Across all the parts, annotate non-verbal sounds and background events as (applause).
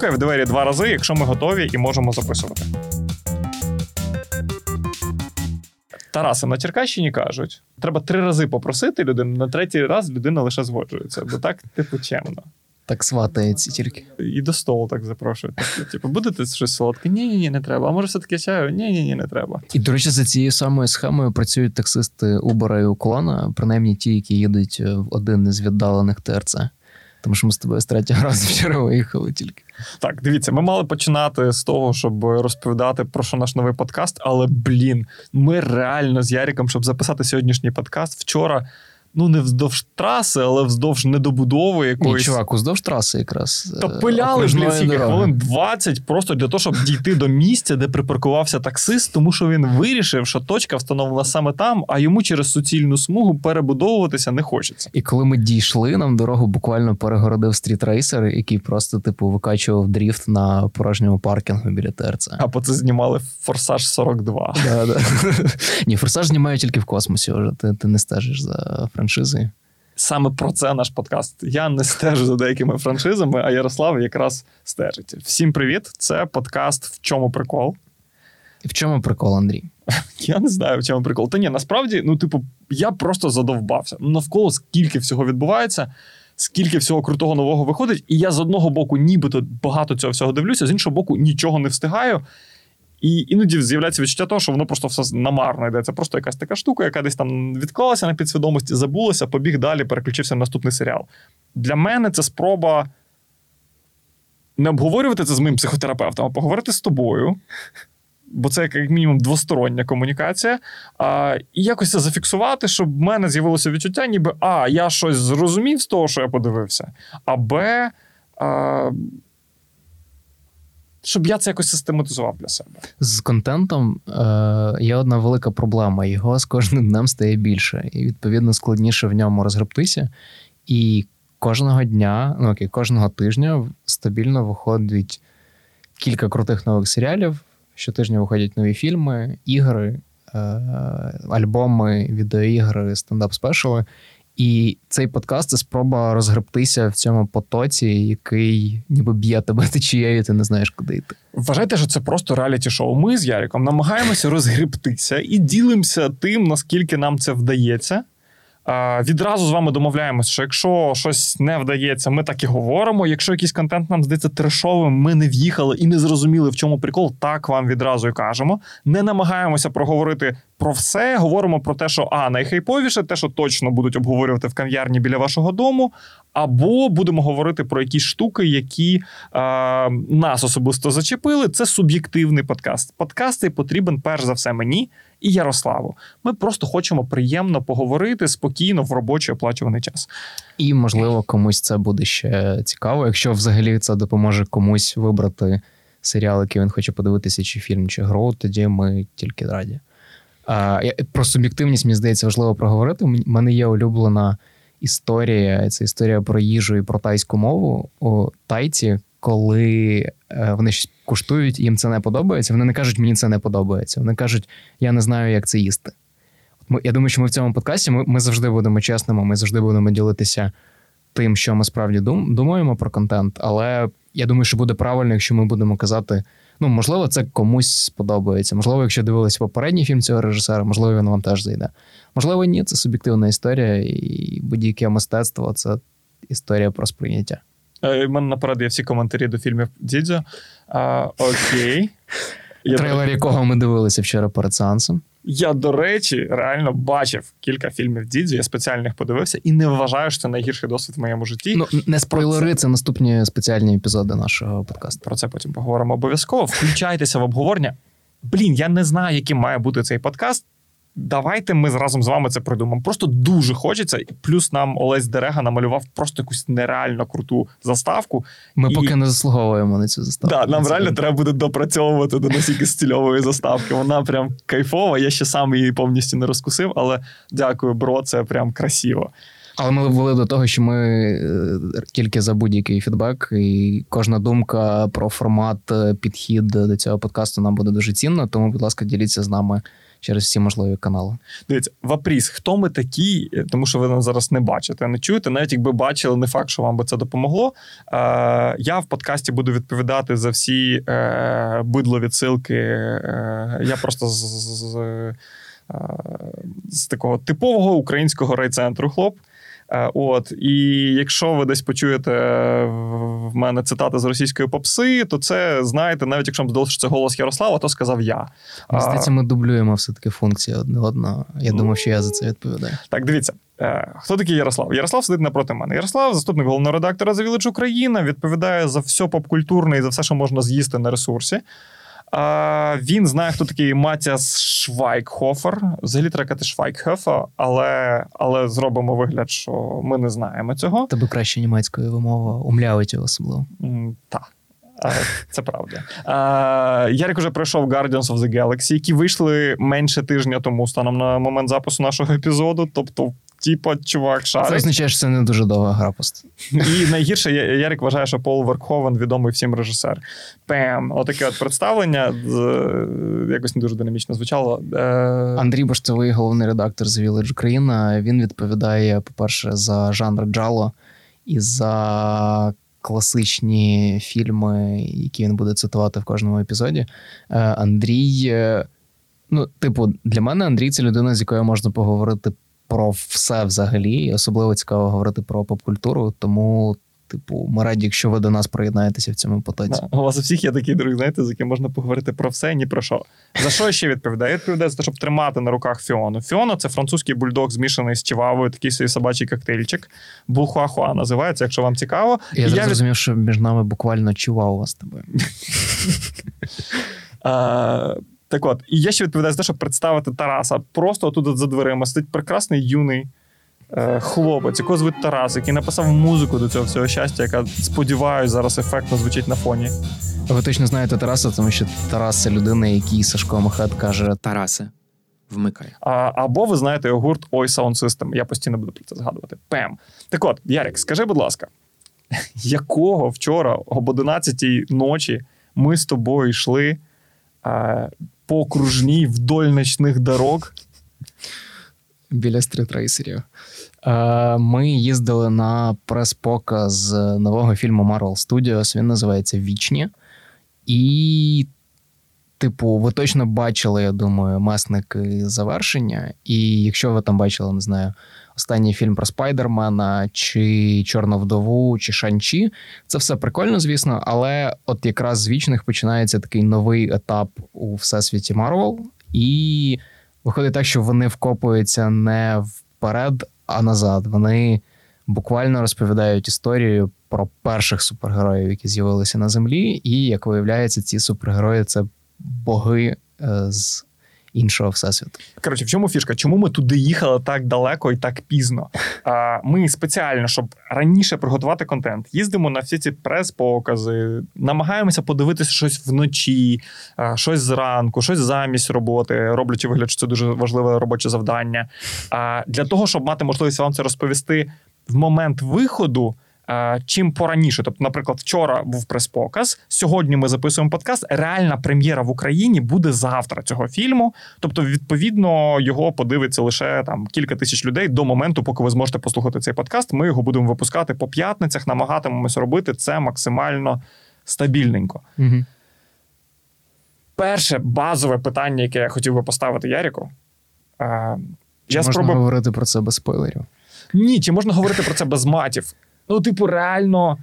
постукай в двері два рази, якщо ми готові і можемо записувати. Тараси на Черкащині кажуть: треба три рази попросити людину, на третій раз людина лише згоджується, бо так, типу, чемно. Так сватається тільки. І до столу так запрошують. Типу, будете щось солодке? Ні, ні, ні, не треба. А може, все-таки чаю? Ні, ні, ні, не треба. І, до речі, за цією самою схемою працюють таксисти Uber і уклона, принаймні ті, які їдуть в один із віддалених ТРЦ. Тому що ми з тобою з третього (laughs) разу вчора виїхали тільки. Так, дивіться, ми мали починати з того, щоб розповідати про що наш новий подкаст, але блін, ми реально з Яріком, щоб записати сьогоднішній подкаст, вчора ну не вздовж траси, але вздовж недобудови якоїсь. Ні, чувак, уздовж траси якраз. Та пиляли блін, скільки хвилин 20 просто для того, щоб дійти до місця, де припаркувався таксист, тому що він вирішив, що точка встановлена саме там, а йому через суцільну смугу перебудовуватися не хочеться. І коли ми дійшли, нам дорогу буквально перегородив стрітрейсер, який просто типу відкачував дріфт на порожньому паркінгу біля ТРЦ. А по це знімали Форсаж 42. Да, да. (laughs) Ні, форсаж знімає тільки в космосі. Вже ти, ти не стежиш за франшизою. Саме про це наш подкаст. Я не стежу за деякими франшизами, а Ярослав якраз стежить. Всім привіт! Це подкаст В чому прикол? І в чому прикол, Андрій? Я не знаю, в чому прикол. Та ні, насправді, ну, типу, я просто задовбався. Навколо скільки всього відбувається, скільки всього крутого нового виходить, і я з одного боку, нібито багато цього всього дивлюся, з іншого боку, нічого не встигаю. І іноді з'являється відчуття того, що воно просто все намарно йде. Це просто якась така штука, яка десь там відклалася на підсвідомості, забулася, побіг далі, переключився на наступний серіал. Для мене це спроба не обговорювати це з моїм психотерапевтом, а поговорити з тобою. Бо це як мінімум двостороння комунікація, а, і якось це зафіксувати, щоб в мене з'явилося відчуття, ніби А, я щось зрозумів з того, що я подивився, а Б. А, щоб я це якось систематизував для себе. З контентом е, є одна велика проблема. Його з кожним днем стає більше, і відповідно складніше в ньому розгребтися. І кожного дня, ну окей, кожного тижня стабільно виходить кілька крутих нових серіалів. Щотижня виходять нові фільми, ігри, е, альбоми, відеоігри, стендап-спешали. І цей подкаст це спроба розгребтися в цьому потоці, який ніби б'є тебе (laughs) течією, ти не знаєш, куди йти. Вважайте, що це просто реаліті-шоу. Ми з Яриком намагаємося розгребтися і ділимося тим, наскільки нам це вдається. Відразу з вами домовляємося, що якщо щось не вдається, ми так і говоримо. Якщо якийсь контент нам здається трешовим, ми не в'їхали і не зрозуміли, в чому прикол, так вам відразу і кажемо. Не намагаємося проговорити про все. Говоримо про те, що а найхайповіше, те, що точно будуть обговорювати в кав'ярні біля вашого дому, або будемо говорити про якісь штуки, які е, нас особисто зачепили. Це суб'єктивний подкаст. Подкаст потрібен перш за все мені і Ярославу. Ми просто хочемо приємно поговорити спокійно в робочий оплачуваний час. І можливо комусь це буде ще цікаво, якщо взагалі це допоможе комусь вибрати серіал, який він хоче подивитися, чи фільм, чи гру, тоді ми тільки раді. Про суб'єктивність, мені здається, важливо проговорити. У мене є улюблена історія. Це історія про їжу і про тайську мову у тайці, коли е, вони щось куштують, їм це не подобається. Вони не кажуть, мені це не подобається. Вони кажуть, я не знаю, як це їсти. Я думаю, що ми в цьому подкасті ми, ми завжди будемо чесними, ми завжди будемо ділитися тим, що ми справді дум, думаємо про контент. Але я думаю, що буде правильно, якщо ми будемо казати. Ну, можливо, це комусь сподобається. Можливо, якщо дивилися попередній фільм цього режисера, можливо, він вам теж зайде. Можливо, ні, це суб'єктивна історія, і будь-яке мистецтво це історія про сприйняття. У е, мене наперед є всі коментарі до фільмів Дідзо. А, Окей. (laughs) Трейлер, якого ми дивилися вчора перед сеансом. Я, до речі, реально бачив кілька фільмів Дідзю, я спеціально їх подивився і не вважаю, що це найгірший досвід в моєму житті. Ну, Не спойлери, це наступні спеціальні епізоди нашого подкасту. Про це потім поговоримо обов'язково. Включайтеся в обговорення. Блін, я не знаю, яким має бути цей подкаст. Давайте ми разом з вами це придумаємо. Просто дуже хочеться. Плюс нам Олесь Дерега намалював просто якусь нереально круту заставку. Ми і... поки не заслуговуємо на цю заставку. Да, Нам реально треба буде допрацьовувати до настільки стільової заставки. Вона прям кайфова. Я ще сам її повністю не розкусив, але дякую, бро, це прям красиво. Але ми вели до того, що ми е, тільки за будь-який фідбек, і кожна думка про формат, е, підхід до цього подкасту нам буде дуже цінна. Тому, будь ласка, діліться з нами через всі можливі канали. Дивіться, вапріс, хто ми такі, тому що ви нас зараз не бачите, не чуєте. Навіть якби бачили, не факт, що вам би це допомогло. Е, Я в подкасті буду відповідати за всі е, бидло відсилки. Е, Я просто з, з, з такого типового українського райцентру хлоп. Е, от, і якщо ви десь почуєте в мене цитати з російської попси, то це знаєте, навіть якщо вам здалося, що це голос Ярослава, то сказав я. Мені здається, ми дублюємо все-таки функції одне одного. Я думав, що я за це відповідаю. Так, дивіться. Е, хто такий Ярослав? Ярослав сидить напроти мене. Ярослав, заступник головного редактора The Village Україна, відповідає за все попкультурне і за все, що можна з'їсти на ресурсі. А, Він знає, хто такий Матіас Швайкхофер. Взагалі треба казати Швайкхофер, але але зробимо вигляд, що ми не знаємо цього. Тебе краще німецькою вимова, умляють особливо. Так. Це правда. Ярик уже пройшов Guardians of the Galaxy, які вийшли менше тижня тому станом на момент запису нашого епізоду. Тобто, типа, чувак, шарить. Це означає, що це не дуже довга гра просто. І найгірше Ярик вважає, що Пол Верховен відомий всім режисер. Пем, отаке от представлення якось не дуже динамічно звучало. Е, Андрій Баштовий, головний редактор з Village Україна. Він відповідає, по-перше, за жанр Джало і за. Класичні фільми, які він буде цитувати в кожному епізоді. Е, Андрій, е, ну, типу, для мене Андрій це людина, з якою можна поговорити про все взагалі. Особливо цікаво говорити про поп-культуру. Тому, типу, ми раді, якщо ви до нас приєднаєтеся в цьому потоці. У вас у всіх є такий друг, знаєте, з яким можна поговорити про все, ні про що. За що ще відповідає? Відповідає за те, щоб тримати на руках Фіону. Фіона це французький бульдог, змішаний з чивавою, такий собі собачий коктейльчик. Бухуахуа називається, якщо вам цікаво. Я і зрозумів, від... що між нами буквально чував вас тебе. (laughs) Так от, і я ще відповідаю за те, щоб представити Тараса. Просто тут за дверима сидить прекрасний юний е, хлопець, якого звуть Тарас, який написав музику до цього всього щастя, яка сподіваюся, зараз ефектно звучить на фоні. Ви точно знаєте Тараса, тому що Тарас це людина, який Сашко Махет каже: Тарасе, вмикай. А, Або ви знаєте його гурт Ой Sound System. Я постійно буду про це згадувати. Пем. Так от, Ярик, скажи, будь ласка, (laughs) якого вчора об 11 ночі ми з тобою йшли? По окружній вдоль ночних дорог. Біля стритрейсерів. Ми їздили на прес-показ нового фільму Marvel Studios. Він називається Вічні. І, типу, ви точно бачили, я думаю, месники завершення. І якщо ви там бачили, не знаю, останній фільм про Спайдермена, чи Чорну вдову, чи Шанчі. Це все прикольно, звісно, але от якраз з вічних починається такий новий етап у всесвіті Марвел, і виходить так, що вони вкопуються не вперед, а назад. Вони буквально розповідають історію про перших супергероїв, які з'явилися на землі, і як виявляється, ці супергерої це боги е, з іншого всесвіту. Коротше, в чому фішка? Чому ми туди їхали так далеко і так пізно? Ми спеціально, щоб раніше приготувати контент, їздимо на всі ці прес-покази, намагаємося подивитися щось вночі, щось зранку, щось замість роботи, роблячи вигляд, що це дуже важливе робоче завдання. А для того, щоб мати можливість вам це розповісти в момент виходу. Е, чим пораніше. Тобто, наприклад, вчора був прес-показ. Сьогодні ми записуємо подкаст. Реальна прем'єра в Україні буде завтра цього фільму. Тобто, відповідно, його подивиться лише там кілька тисяч людей до моменту, поки ви зможете послухати цей подкаст. Ми його будемо випускати по п'ятницях, намагатимемося робити це максимально стабільненько. Угу. Перше базове питання, яке я хотів би поставити Ярику. Е, чи я можна спробую... говорити про це без спойлерів? Ні, чи можна говорити про це без матів? Ну, типу, реально.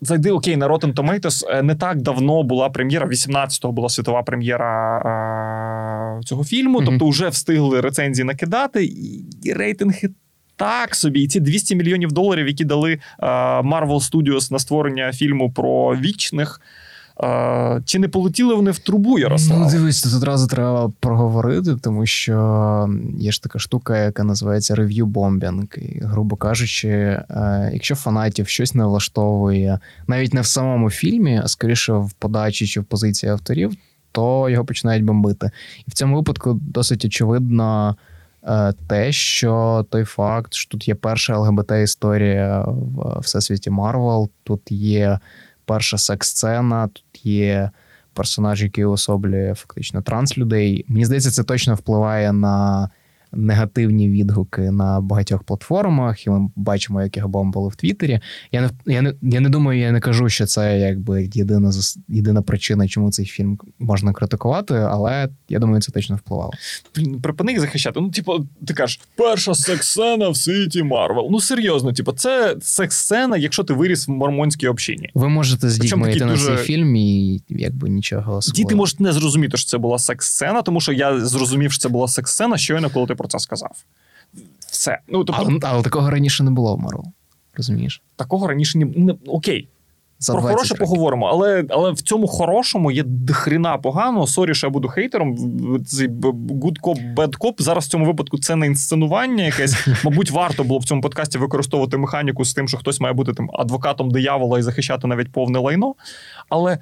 Зайди окей, на Rotten Tomatoes е, не так давно була прем'єра. 18-го була світова прем'єра а, цього фільму. Mm-hmm. Тобто, вже встигли рецензії накидати, і рейтинги так собі. І ці 200 мільйонів доларів, які дали а, Marvel Studios на створення фільму про вічних. А, Чи не полетіли вони в трубу, Ярослав? Ну, дивись, тут одразу треба проговорити, тому що є ж така штука, яка називається рев'ю бомбінг. І, грубо кажучи, е, якщо фанатів щось не влаштовує, навіть не в самому фільмі, а скоріше в подачі чи в позиції авторів, то його починають бомбити. І в цьому випадку досить очевидно. е, те, що той факт, що тут є перша ЛГБТ-історія в всесвіті Марвел, тут є перша секс-сцена, тут є персонаж, який особлює фактично транслюдей. Мені здається, це точно впливає на негативні відгуки на багатьох платформах, і ми бачимо, як їх бомбили в Твіттері. Я не я не я не думаю, я не кажу, що це якби єдина єдина причина, чому цей фільм можна критикувати, але я думаю, це точно впливало. Припини їх захищати. Ну, типу, ти кажеш, перша секс-сцена в світі Марвел. Ну серйозно, типу, це секс-сцена, якщо ти виріс в мормонській общині. Ви можете з дітьми йти дуже... цей фільм і якби нічого особливого. Діти можуть не зрозуміти, що це була секс-сцена, тому що я зрозумів, що це була секс-сцена, щойно, коли ти про це сказав. Все. Ну, тобто... Але, але такого раніше не було в Марвел. Розумієш? Такого раніше не, не окей. За Про хороше років. поговоримо, але але в цьому хорошому є дохріна погано. Sorry, що я буду хейтером. Good cop, bad cop. Зараз в цьому випадку це не інсценування якесь. (laughs) Мабуть, варто було в цьому подкасті використовувати механіку з тим, що хтось має бути тим адвокатом диявола і захищати навіть повне лайно. Але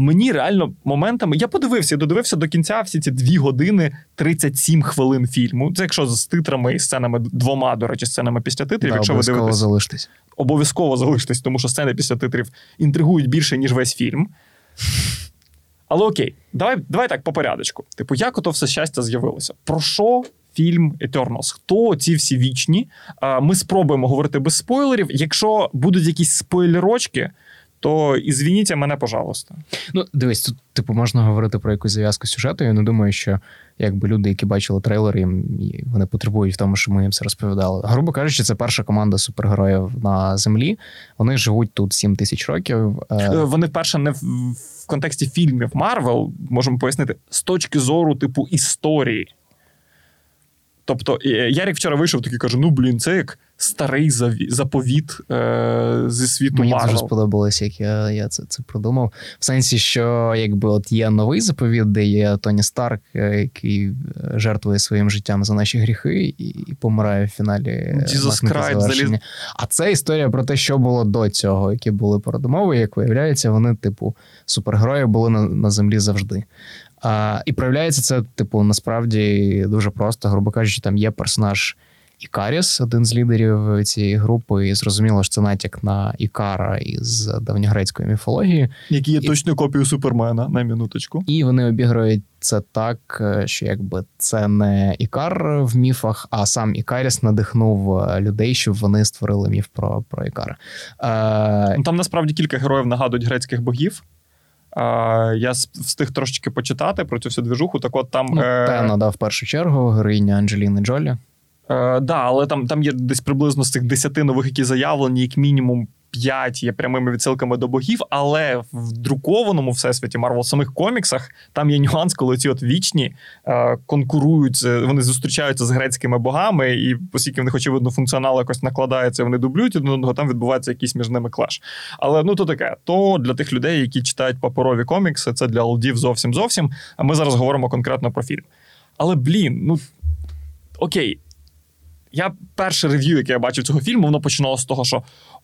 мені реально моментами. Я подивився, додивився до кінця всі ці дві години 37 хвилин фільму. Це якщо з титрами і сценами двома, до речі, сценами після титрів. Да, якщо ви дивитесь, залиштесь. Обов'язково залиштесь, тому що сцени після титрів інтригують більше, ніж весь фільм. Але окей, давай давай так по порядочку. Типу, як ото все щастя з'явилося? Про що фільм Eternals? Хто ці всі вічні? Ми спробуємо говорити без спойлерів. Якщо будуть якісь спойлерочки, то ізвініть мене, пожалуйста. Ну, дивись, тут типу можна говорити про якусь зав'язку сюжету. Я не думаю, що якби люди, які бачили трейлер, їм вони потребують в тому, що ми їм це розповідали. Грубо кажучи, це перша команда супергероїв на землі. Вони живуть тут 7 тисяч років. Е, е, вони вперше не в контексті фільмів Марвел можемо пояснити з точки зору типу історії. Тобто, Ярік вчора вийшов такий каже: ну блін, це як старий заповіт е, зі світу Мені Марвел. дуже сподобалось, як я я це це продумав. В сенсі, що якби от є новий заповіт, де є Тоні Старк, е, який е, жертвує своїм життям за наші гріхи і, і помирає в фіналі. Christ, А це історія про те, що було до цього, які були передумови. Як виявляється, вони, типу, супергерої були на, на землі завжди. А, І проявляється це, типу, насправді дуже просто. Грубо кажучи, там є персонаж. Ікаріс, один з лідерів цієї групи, і зрозуміло, що це натяк на Ікара із давньогрецької міфології, який є і... точною копією Супермена на минуточку. І вони обіграють це так, що якби це не Ікар в міфах, а сам Ікаріс надихнув е, людей, щоб вони створили міф про про Ікара. Е... Ну, там насправді кілька героїв нагадують грецьких богів. Е, я встиг трошечки почитати про цю всю двіжуху. Так от там ну, е... Тена, да, в першу чергу, героїня Анджеліни Джолі. Е, да, але там там є десь приблизно з цих десяти нових, які заявлені, як мінімум. П'ять є прямими відсилками до богів, але в друкованому всесвіті Марвел самих коміксах там є нюанс, коли ці от вічні е, конкурують, вони зустрічаються з грецькими богами, і оскільки в них очевидно функціонал якось накладається, вони дублюють один одного, там відбувається якийсь між ними clash. Але ну то таке, то для тих людей, які читають паперові комікси, це для олдів зовсім зовсім. А ми зараз говоримо конкретно про фільм. Але блін, ну окей. Я перше рев'ю, яке я бачив цього фільму, воно починалося з того, що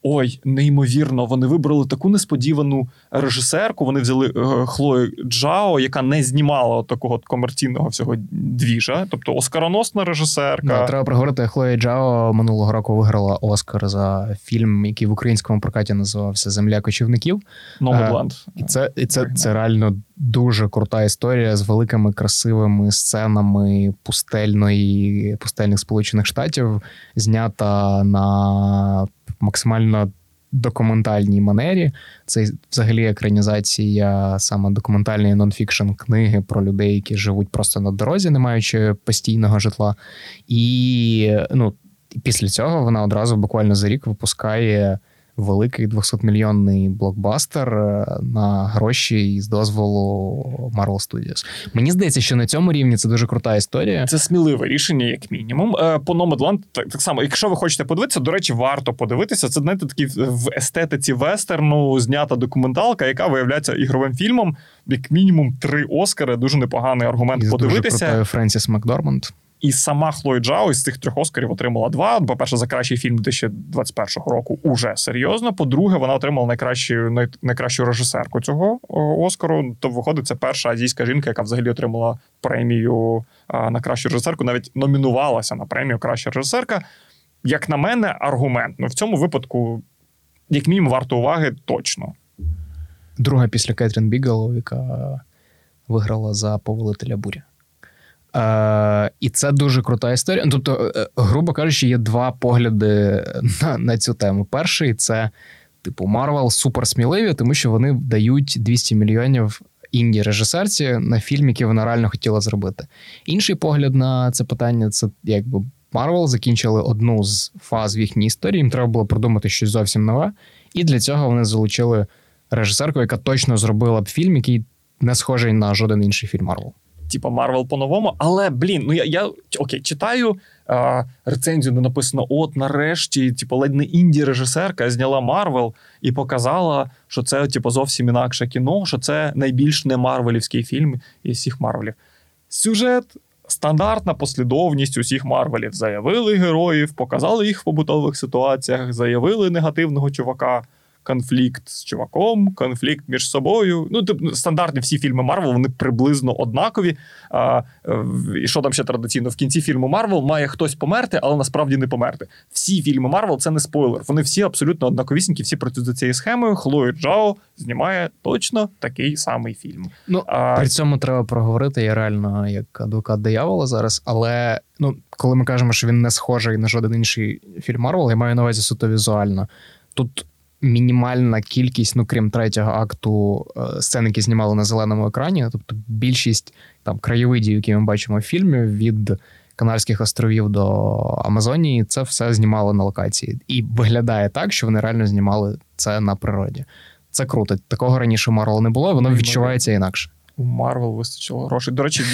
ой, неймовірно, вони вибрали таку несподівану режисерку. Вони взяли е, Хлою Джао, яка не знімала такого комерційного всього двіжа, тобто оскароносна режисерка. Да, треба проговорити, Хлоя Джао минулого року виграла Оскар за фільм, який в українському прокаті називався Земля кочівників. Номадленд. І це і це, це реально дуже крута історія з великими красивими сценами пустельної пустельних сполучених штатів, знята на максимально документальній манері. Це взагалі екранізація саме документальної нонфікшн книги про людей, які живуть просто на дорозі, не маючи постійного житла. І ну, після цього вона одразу буквально за рік випускає великий 200-мільйонний блокбастер е, на гроші з дозволу Marvel Studios. Мені здається, що на цьому рівні це дуже крута історія. Це сміливе рішення, як мінімум. Е, по Nomadland так, так само, якщо ви хочете подивитися, до речі, варто подивитися. Це знаєте, такий в естетиці вестерну знята документалка, яка виявляється ігровим фільмом. Як мінімум три Оскари. Дуже непоганий аргумент І подивитися. Дуже Френсіс Макдорманд. І сама Хлой Джао із цих трьох Оскарів отримала два. По-перше, за кращий фільм 2021 року уже серйозно. По-друге, вона отримала найкращу най, найкращу режисерку цього Оскару. То виходить, це перша азійська жінка, яка взагалі отримала премію а, на кращу режисерку, навіть номінувалася на премію Краща режисерка. Як на мене, аргумент. Ну в цьому випадку, як мінімум, варто уваги точно. Друга після Кетрін Бігелоу, яка виграла за повелителя буря. Е, І це дуже крута історія. Тобто, е, грубо кажучи, є два погляди на на цю тему. Перший це, типу, Марвел супер сміливі, тому що вони дають 200 мільйонів інді режисерці на фільм, який вона реально хотіла зробити. Інший погляд на це питання це якби Марвел закінчили одну з фаз в їхній історії. Їм треба було придумати щось зовсім нове. І для цього вони залучили режисерку, яка точно зробила б фільм, який не схожий на жоден інший фільм Марвел. Типа Марвел по-новому, але блін, ну я я окей, читаю а, рецензію, де написано: от нарешті, типу, ледь не інді режисерка зняла Марвел і показала, що це типу, зовсім інакше кіно, що це найбільш не Марвелівський фільм із всіх Марвелів. Сюжет. Стандартна послідовність усіх Марвелів. Заявили героїв, показали їх в побутових ситуаціях, заявили негативного чувака, конфлікт з чуваком, конфлікт між собою. Ну, типу, стандартні всі фільми Марвел, вони приблизно однакові. А, І що там ще традиційно? В кінці фільму Марвел має хтось померти, але насправді не померти. Всі фільми Марвел це не спойлер. Вони всі абсолютно однаковісінькі, всі працюють за цією схемою. Хлоя Джао знімає точно такий самий фільм. Ну, а... При цьому треба проговорити. Я реально як адвокат диявола зараз, але ну, коли ми кажемо, що він не схожий на жоден інший фільм Марвел, я маю на увазі суто візуально. Тут мінімальна кількість, ну крім третього акту, е, сцен, які знімали на зеленому екрані. Тобто більшість там краєвидів, які ми бачимо в фільмі, від Канарських островів до Амазонії, це все знімали на локації. І виглядає так, що вони реально знімали це на природі. Це круто. Такого раніше Марвел не було, воно відчувається інакше. У Марвел вистачило грошей. До речі,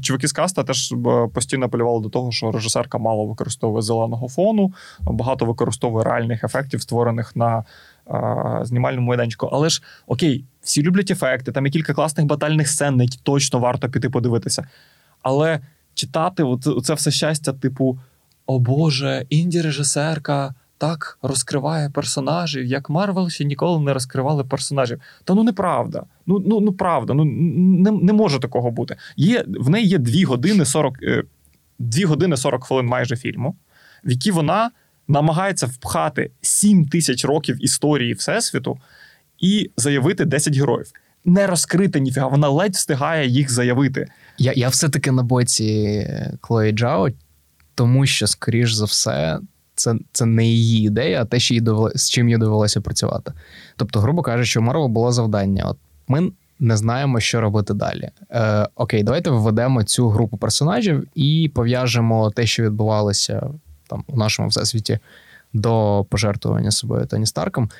чуваки з каста теж е, постійно апелювали до того, що режисерка мало використовує зеленого фону, багато використовує реальних ефектів, створених на знімальному майданчику. Але ж окей, всі люблять ефекти, там є кілька класних батальних сцен, які точно варто піти подивитися. Але читати це все щастя, типу: О Боже, інді-режисерка так розкриває персонажів, як Марвел ще ніколи не розкривали персонажів. Та ну неправда. Ну ну, ну правда, ну не не може такого бути. Є, В неї є 2 години 40 2 е, години 40 хвилин майже фільму, в які вона намагається впхати 7 тисяч років історії Всесвіту і заявити 10 героїв. Не розкрити ніфіга, вона ледь встигає їх заявити. Я я все-таки на боці Клої Джао, тому що, скоріш за все, це це не її ідея, а те, що їй довели, з чим їй довелося працювати. Тобто, грубо кажучи, у Марвел було завдання. От ми не знаємо, що робити далі. Е, Окей, давайте введемо цю групу персонажів і пов'яжемо те, що відбувалося там у нашому всесвіті до пожертвування собою Тоні Старком.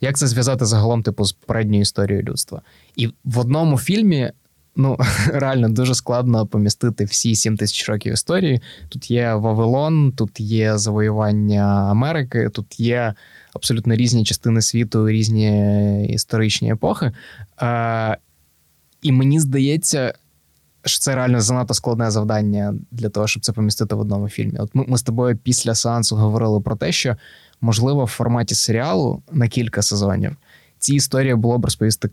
Як це зв'язати загалом, типу, з передньою історією людства? І в одному фільмі ну (laughs) реально дуже складно помістити всі 7 тисяч років історії. Тут є Вавилон, тут є завоювання Америки, тут є абсолютно різні частини світу, різні історичні епохи. Е, І мені здається. Що це реально занадто складне завдання для того, щоб це помістити в одному фільмі. От ми, ми з тобою після сеансу говорили про те, що можливо в форматі серіалу на кілька сезонів ці історії було б розповісти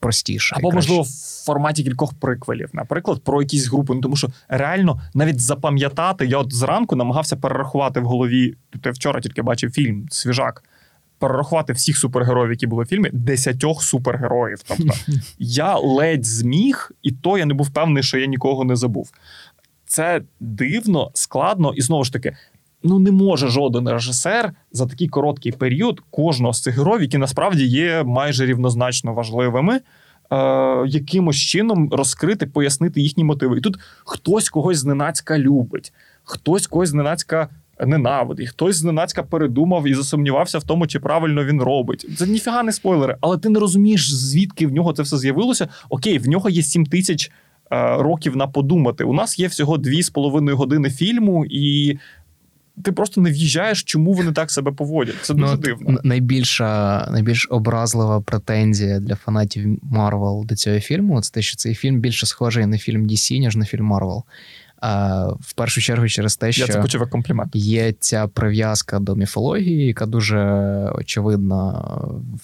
простіше. Або, можливо, в форматі кількох приквелів, наприклад, про якісь групи. Ну тому що реально навіть запам'ятати, я от зранку намагався перерахувати в голові. Я вчора тільки бачив фільм Свіжак. Перерахувати всіх супергероїв, які були в фільмі, десятьох супергероїв. Тобто (laughs) я ледь зміг, і то я не був певний, що я нікого не забув. Це дивно, складно, і знову ж таки, ну не може жоден режисер за такий короткий період кожного з цих героїв, які насправді є майже рівнозначно важливими. Е, якимось чином розкрити, пояснити їхні мотиви. І тут хтось когось зненацька любить, хтось когось зненацька ненавидить, хтось зненацька передумав і засумнівався в тому, чи правильно він робить. Це ніфіга не спойлери, але ти не розумієш, звідки в нього це все з'явилося. Окей, в нього є 7 тисяч е, років на подумати. У нас є всього 2,5 години фільму, і ти просто не в'їжджаєш, чому вони так себе поводять. Це дуже ну, дивно. Найбільша найбільш образлива претензія для фанатів Марвел до цього фільму це те, що цей фільм більше схожий на фільм DC, ніж на фільм Марвел. А, В першу чергу, через те, що Я це почув комплімент. є ця прив'язка до міфології, яка дуже очевидна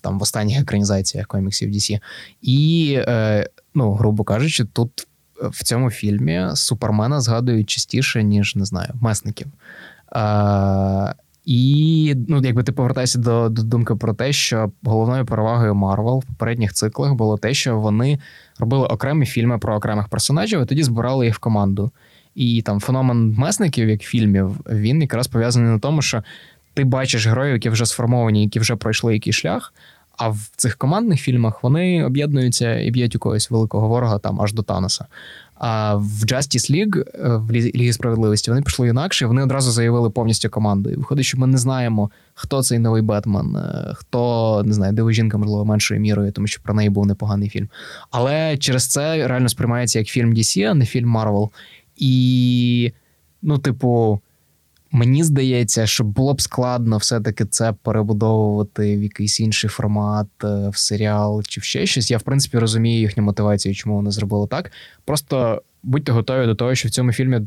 там в останніх екранізаціях коміксів DC. І, е, ну, грубо кажучи, тут в цьому фільмі Супермена згадують частіше, ніж не знаю, месників. Е, і ну, якби ти повертаєшся до, до думки про те, що головною перевагою Марвел в попередніх циклах було те, що вони робили окремі фільми про окремих персонажів, і тоді збирали їх в команду. І там феномен месників, як фільмів, він якраз пов'язаний на тому, що ти бачиш героїв, які вже сформовані, які вже пройшли якийсь шлях. А в цих командних фільмах вони об'єднуються і б'ють якогось великого ворога там аж до Таноса. А в Justice League, е, в Лігі справедливості, вони пішли інакше. Вони одразу заявили повністю команду. І виходить, що ми не знаємо, хто цей новий Бетмен, е, хто не знаю, диво жінка, можливо, меншою мірою, тому що про неї був непоганий фільм. Але через це реально сприймається як фільм DC, а не фільм Marvel. І, ну, типу. Мені здається, що було б складно все-таки це перебудовувати в якийсь інший формат, е, в серіал чи в ще щось. Я, в принципі, розумію їхню мотивацію, чому вони зробили так. Просто будьте готові до того, що в цьому фільмі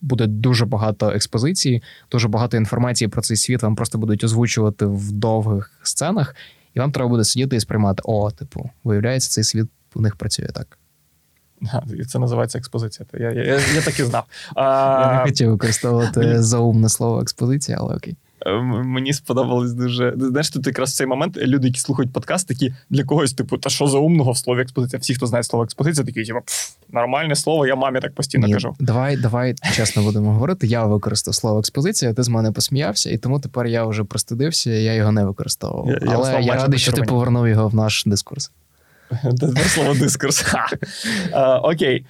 буде дуже багато експозиції, дуже багато інформації про цей світ. Вам просто будуть озвучувати в довгих сценах, і вам треба буде сидіти і сприймати: о, типу, виявляється, цей світ у них працює так. Це називається експозиція. Я я, я, я так і знав. (laughs) Я не хотів використовувати заумне слово експозиція, але окей. Е, мені сподобалось дуже. Знаєш, тут якраз в цей момент люди, які слухають подкаст, такі для когось, типу, та що за умного в слові експозиція? Всі, хто знає слово експозиція, такі, типу, нормальне слово, я мамі так постійно Ні, кажу. Давай, давай чесно будемо говорити. Я використав слово експозиція, ти з мене посміявся, і тому тепер я вже простудився, я його не використовував. Я, Але я, я радий, що ти повернув його в наш дискурс. Слово дискурс. Окей.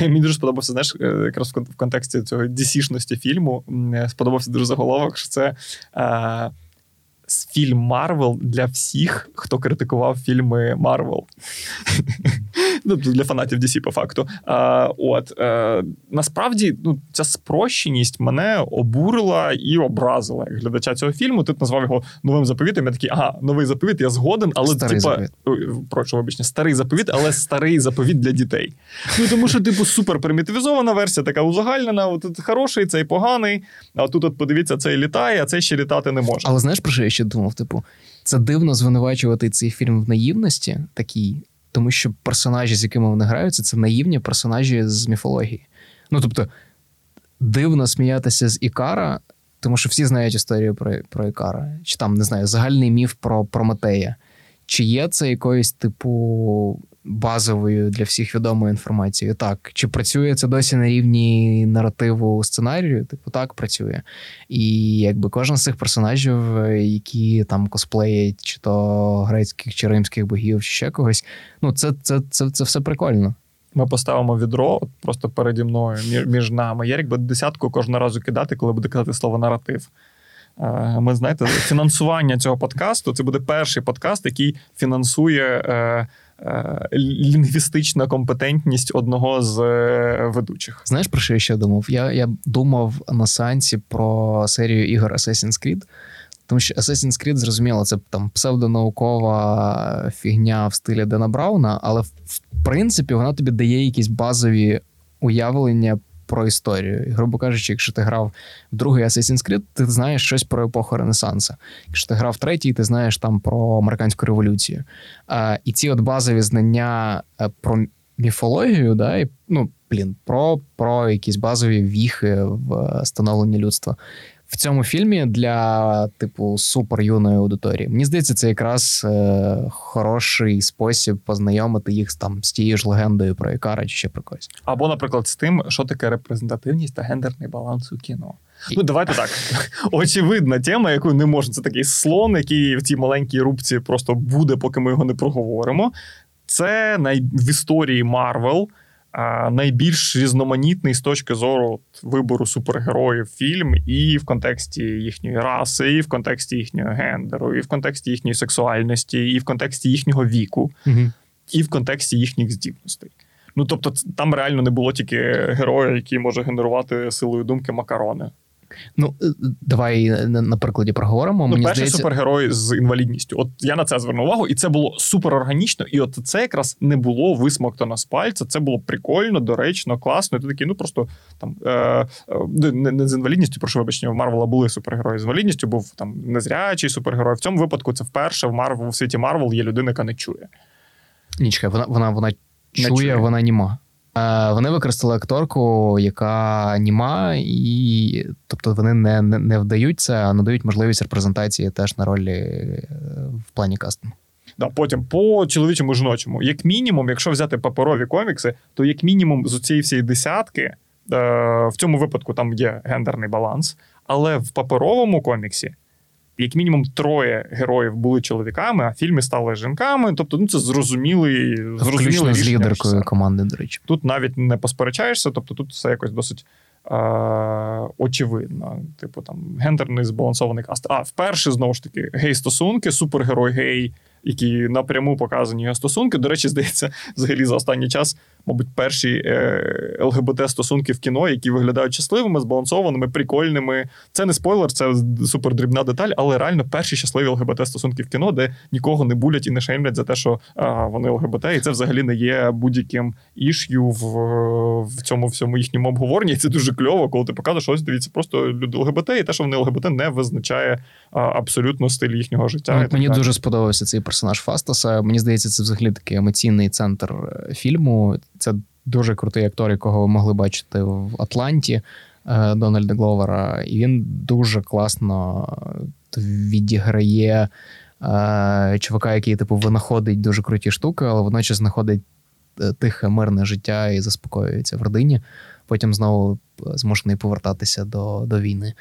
Мені дуже сподобався, знаєш, е, якраз в контексті цього DC -шності фільму. Сподобався дуже заголовок, що це фільм Марвел для всіх, хто критикував фільми Марвел. Ну, Для фанатів DC, по факту. А, От е, насправді ну, ця спрощеність мене обурила і образила як глядача цього фільму. Ти назвав його новим заповітом. Я такий, ага, новий заповіт, я згоден, але старий типа прошу вибачте, старий заповіт, але старий заповіт для дітей. Ну тому що, типу, супер примітивізована версія, така узагальнена. От хороший, цей поганий. А тут от подивіться, цей літає, а цей ще літати не може. Але знаєш про що я ще думав? Типу, це дивно звинувачувати цей фільм в наївності такій, тому що персонажі, з якими вони граються, це наївні персонажі з міфології. Ну тобто, дивно сміятися з Ікара, тому що всі знають історію про про Ікара, чи там не знаю, загальний міф про Прометея. Чи є це якоюсь типу базовою для всіх відомою інформацією. Так, чи працює це досі на рівні наративу сценарію? Типу, так працює. І якби кожен з цих персонажів, які там косплеять, чи то грецьких, чи римських богів, чи ще когось, ну це, це, це, це все прикольно. Ми поставимо відро просто переді мною між нами. Я якби десятку кожного разу кидати, коли буде казати слово наратив. Е, ми знаєте, фінансування цього подкасту це буде перший подкаст, який фінансує е, лінгвістична компетентність одного з ведучих. Знаєш, про що я ще думав? Я я думав на сеансі про серію ігор Assassin's Creed. Тому що Assassin's Creed, зрозуміло, це там псевдонаукова фігня в стилі Дена Брауна, але в принципі вона тобі дає якісь базові уявлення про історію. І, грубо кажучи, якщо ти грав в другий Assassin's Creed, ти знаєш щось про епоху Ренесансу. Якщо ти грав в третій, ти знаєш там про американську революцію. А, І ці от базові знання е, про міфологію, да, і, ну, блін, про, про якісь базові віхи в е, становленні людства в цьому фільмі для типу супер юної аудиторії. Мені здається, це якраз е, хороший спосіб познайомити їх там з тією ж легендою про Ікара чи ще про когось. Або, наприклад, з тим, що таке репрезентативність та гендерний баланс у кіно. Ну, давайте так. (laughs) Очевидна тема, яку не можна. Це такий слон, який в цій маленькій рубці просто буде, поки ми його не проговоримо. Це най... в історії Марвел найбільш різноманітний з точки зору вибору супергероїв фільм, і в контексті їхньої раси, і в контексті їхнього гендеру, і в контексті їхньої сексуальності, і в контексті їхнього віку, угу. і в контексті їхніх здібностей. Ну тобто, там реально не було тільки героя, який може генерувати силою думки макарони. Ну, е, давай на прикладі проговоримо. Ну, Мені перший здається... супергерой з інвалідністю. От я на це звернув увагу, і це було супер органічно. І от це якраз не було висмоктано з пальця. Це було прикольно, доречно, класно. І ти такий, ну просто там е, е, не, не з інвалідністю, прошу вибачення, в Марвела були супергерої з інвалідністю, був там незрячий супергерой. В цьому випадку це вперше в Марвел в світі Марвел є людина, яка не чує. Німа, вона вона, вона чує, чує, вона німа. Е, вони використали акторку, яка німа, і тобто вони не не, не вдаються, а надають можливість репрезентації теж на ролі е, в плані кастингу. Да, Потім по чоловічому жіночому, як мінімум, якщо взяти паперові комікси, то як мінімум з цієї всієї десятки, е, в цьому випадку там є гендерний баланс, але в паперовому коміксі як мінімум троє героїв були чоловіками, а в фільмі стали жінками. Тобто, ну це зрозумілий зрозумілий з лідеркою команди. До речі, тут навіть не посперечаєшся, тобто тут все якось досить. Очевидно, типу там гендерний збалансований каст. А вперше знову ж таки гей-стосунки, супергерой гей, які напряму показані його стосунки. До речі, здається, взагалі за останній час мабуть, перші е, ЛГБТ-стосунки в кіно, які виглядають щасливими, збалансованими, прикольними. Це не спойлер, це супердрібна деталь, але реально перші щасливі ЛГБТ-стосунки в кіно, де нікого не булять і не шеймлять за те, що а, вони ЛГБТ, і це взагалі не є будь-яким іш'ю в в цьому всьому їхньому обговоренні. І Це дуже кльово, коли ти показуєш, ось дивіться, просто люди ЛГБТ, і те, що вони ЛГБТ, не визначає а, абсолютно стиль їхнього життя. От мені дуже сподобався цей персонаж Фастаса. Мені здається, це взагалі такий емоційний центр е, фільму. Це дуже крутий актор, якого ви могли бачити в Атланті е, Дональда Гловера. І він дуже класно відіграє е, чувака, який типу винаходить дуже круті штуки, але водночас знаходить е, тихе, мирне життя і заспокоюється в родині. Потім знову змушений повертатися до до війни.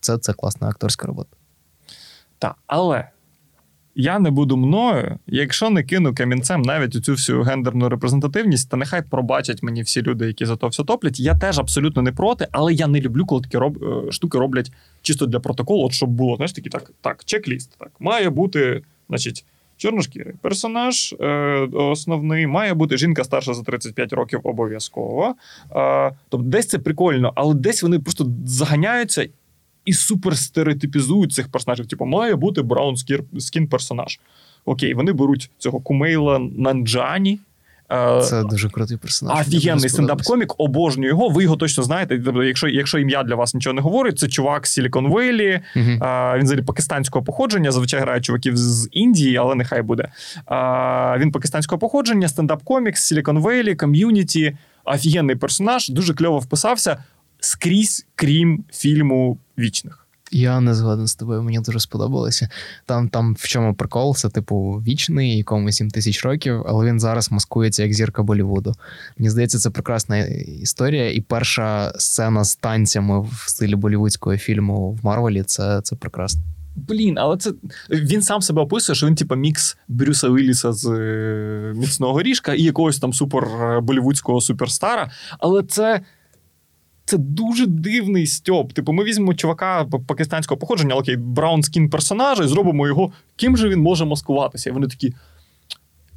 Це це класна акторська робота. Так, але я не буду мною, якщо не кину камінцем навіть у цю всю гендерну репрезентативність, та нехай пробачать мені всі люди, які за то все топлять. Я теж абсолютно не проти, але я не люблю, коли такі роб... Е, штуки роблять чисто для протоколу, от щоб було знаєш, такі так, так, чек-ліст. Так, має бути, значить, чорношкірий персонаж е, основний, має бути жінка старша за 35 років обов'язково. Е, тобто, десь це прикольно, але десь вони просто заганяються і супер стереотипізують цих персонажів. Типу, має бути браун скін персонаж. Окей, вони беруть цього Кумейла Нанджані. Е, Це дуже крутий персонаж. Офігенний стендап-комік, обожнюю його. Ви його точно знаєте. Тобто, якщо якщо ім'я для вас нічого не говорить, це чувак Silicon Valley, uh-huh. Він взагалі пакистанського походження. Зазвичай грає чуваків з Індії, але нехай буде. А, Він пакистанського походження, стендап-комік Silicon Valley, ком'юніті. Офігенний персонаж, дуже кльово вписався скрізь, крім фільму Вічних. Я не згоден з тобою, мені дуже сподобалося. Там там в чому прикол, це типу вічний, якому 7 тисяч років, але він зараз маскується як зірка Болівуду. Мені здається, це прекрасна історія. І перша сцена з танцями в стилі болівудського фільму в Марвелі це це прекрасно. Блін, але це він сам себе описує, що він, типу, мікс Брюса Вілліса з е, міцного ріжка і якогось там супер е, болівудського суперстара. Але це це дуже дивний стьоп. Типу, ми візьмемо чувака пакистанського походження, окей, браун скін персонажа, і зробимо його, ким же він може маскуватися. І вони такі.